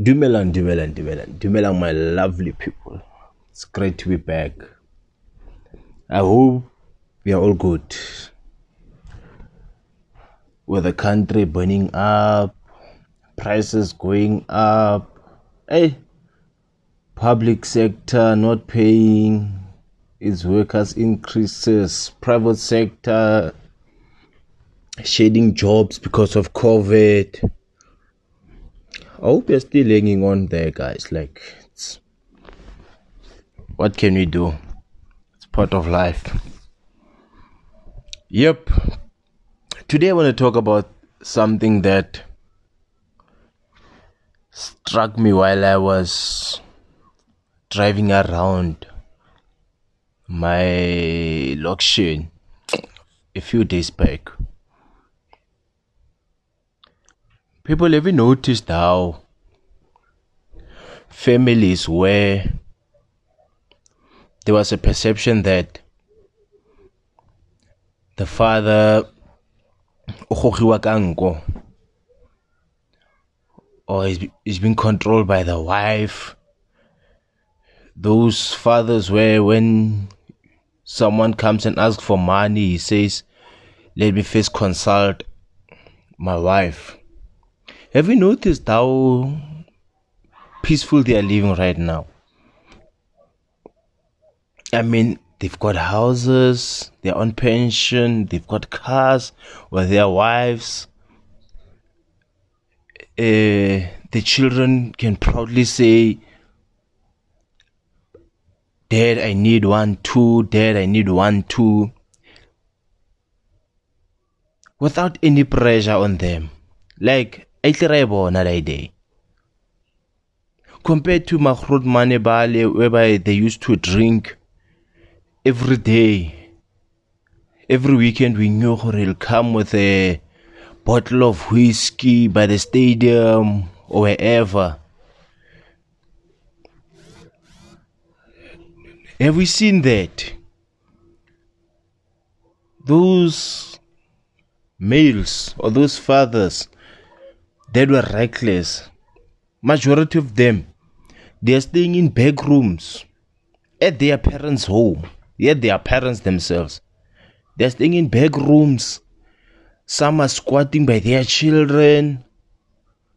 Dumelang, Dumelang, Dumelang, Dumelang, my lovely people. It's great to be back. I hope we are all good. With the country burning up, prices going up, hey, public sector not paying its workers increases, private sector shedding jobs because of COVID. I hope you're still hanging on there, guys. Like, what can we do? It's part of life. Yep. Today I want to talk about something that struck me while I was driving around my location a few days back. People, have you noticed how families where there was a perception that the father or is, is being controlled by the wife. Those fathers where when someone comes and asks for money he says let me first consult my wife have you noticed how peaceful they are living right now? I mean, they've got houses, they're on pension, they've got cars with their wives. Uh, the children can proudly say, Dad, I need one, two. Dad, I need one, two. Without any pressure on them. Like, a tla bona that day? Compared to Mahrod Mane Bale whereby they used to drink every day every weekend we knew he'll come with a bottle of whiskey by the stadium or wherever. Have we seen that? Those males or those fathers that were reckless. Majority of them, they are staying in back rooms at their parents' home, yet their parents themselves. They're staying in back rooms. Some are squatting by their children.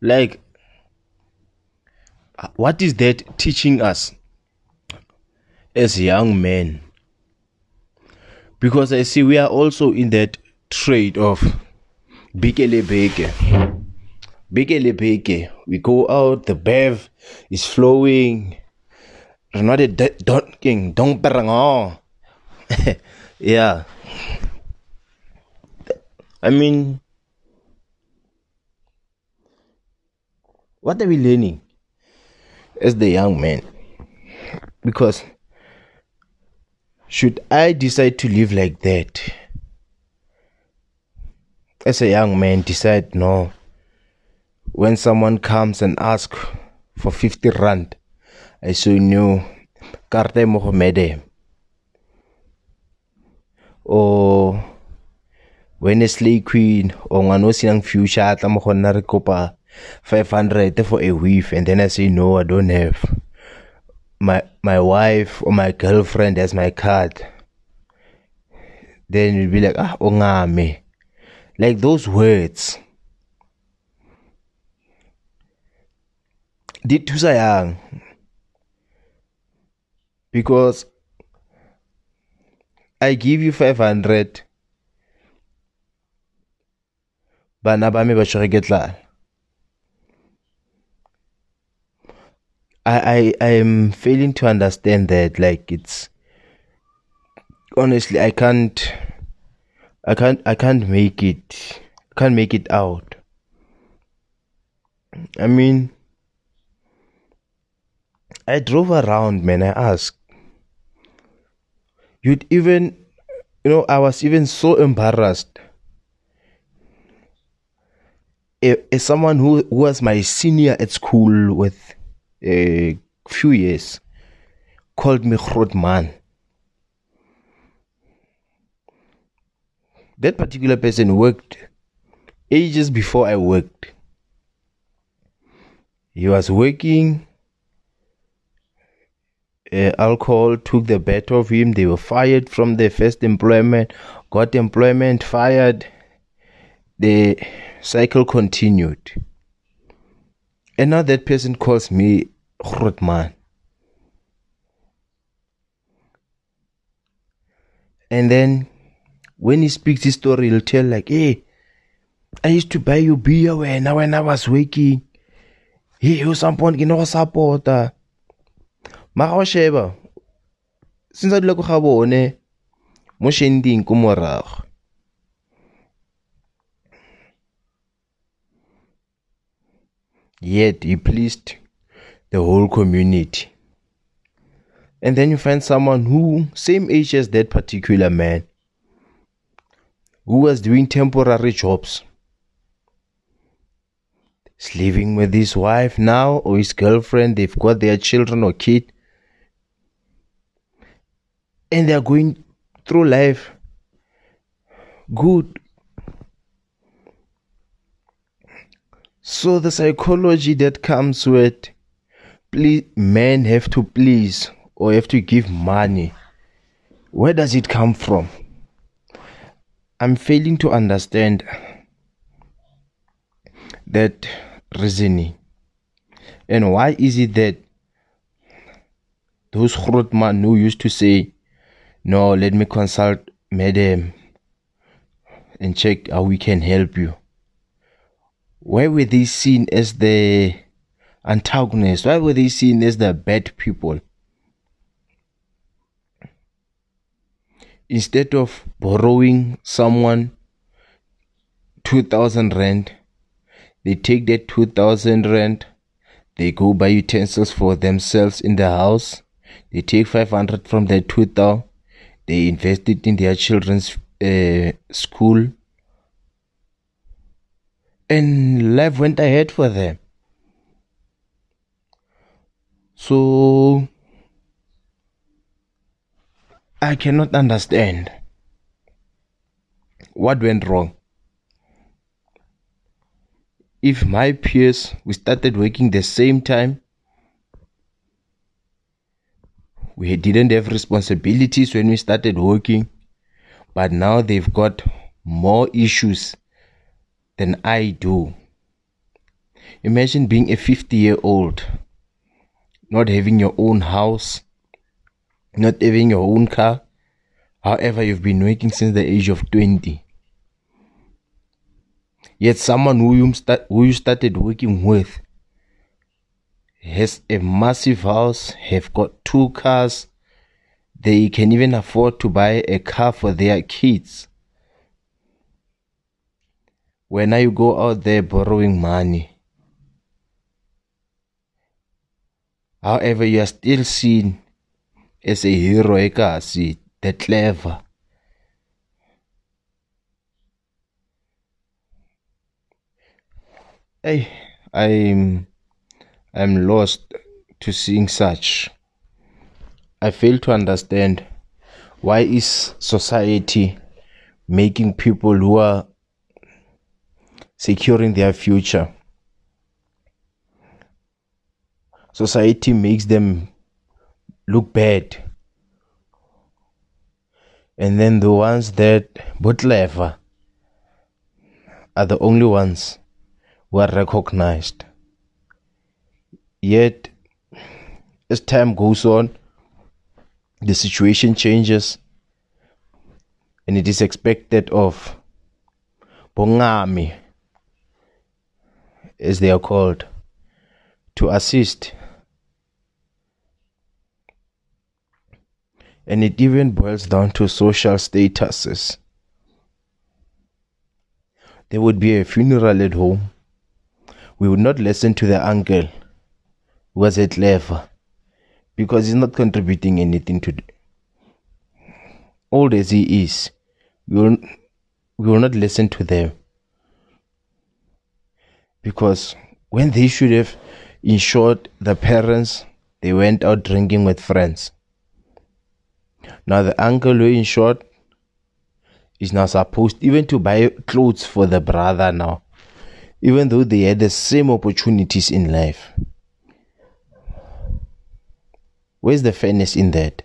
Like, uh, what is that teaching us as young men? Because I see we are also in that trade of bigele beke. We go out, the bev is flowing. A donking, perang Yeah. I mean, what are we learning as the young man? Because should I decide to live like that, as a young man, decide no, when someone comes and asks for 50 rand, I say no, Karte Mohammed. Or when a slave queen or ngano sinang future tla mo kopa 500 for a weave. And then I say no I don't have. My my wife or my girlfriend as my card. Then you'll be like ah ongame. Like those words di thusa yang? Because I give you 500 bana ba me ba tshwere ke tlala. I, I I am failing to understand that like it's honestly I can't I can't I can't make it can't make it out. I mean I drove around, man. I asked. You'd even, you know, I was even so embarrassed. As someone who, who was my senior at school with a few years called me Grootman. That particular person worked ages before I worked. He was working. Uh, alcohol took the better of him. They were fired from their first employment, got employment, fired. The cycle continued. And now that person calls me Grootman. And then when he speaks his story, he'll tell like, hey, I used to buy you beer when, when I was working. Hey, you someone ke no go support-a. Mara o sheba, since a dula ko ga bone, mo shending ko morago. Yet he pleased the whole community. And then you find someone who, same age as that particular man, who was doing temporary jobs. Living with his wife now or his girlfriend, they've got their children or kid. And they're going through life good. So the psychology that comes with please men have to please or have to give money. Where does it come from? I'm failing to understand that reasoning. And why is it that those Grootman who used to say, No, let me consult Madam and check how we can help you? Why were they seen as the antagonists? Why were they seen as the bad people? Instead of borrowing someone 2000 rand, they take that 2000 rand, they go buy utensils for themselves in the house, they take 500 from that 2000, they invested in their children's uh, school, and life went ahead for them. So I cannot understand what went wrong. If my peers we started working the same time, we didn't have responsibilities when we started working, but now they've got more issues than I do. Imagine being a 50 year old, not having your own house, not having your own car. However, you've been working since the age of 20. Yet, someone who you, start, who you started working with has a massive house, have got two cars, they can even afford to buy a car for their kids when you go out there borrowing money. However, you are still seen as a hero, ekasi, the clever. Hey, I'm I'm lost to seeing such. I fail to understand why is society making people who are securing their future. Society makes them look bad. And then the ones that but clever are the only ones who are recognized. Yet, as time goes on, the situation changes, and it is expected of Bongami as they are called, to assist. And it even boils down to social statuses. There would be a funeral at home. We would not listen to the uncle was at clever because he's not contributing anything to old as he is. We will, we will not listen to them because when they should have insured the parents, they went out drinking with friends. Now the uncle who insured is now supposed even to buy clothes for the brother now, even though they had the same opportunities in life. Where's the fairness in that?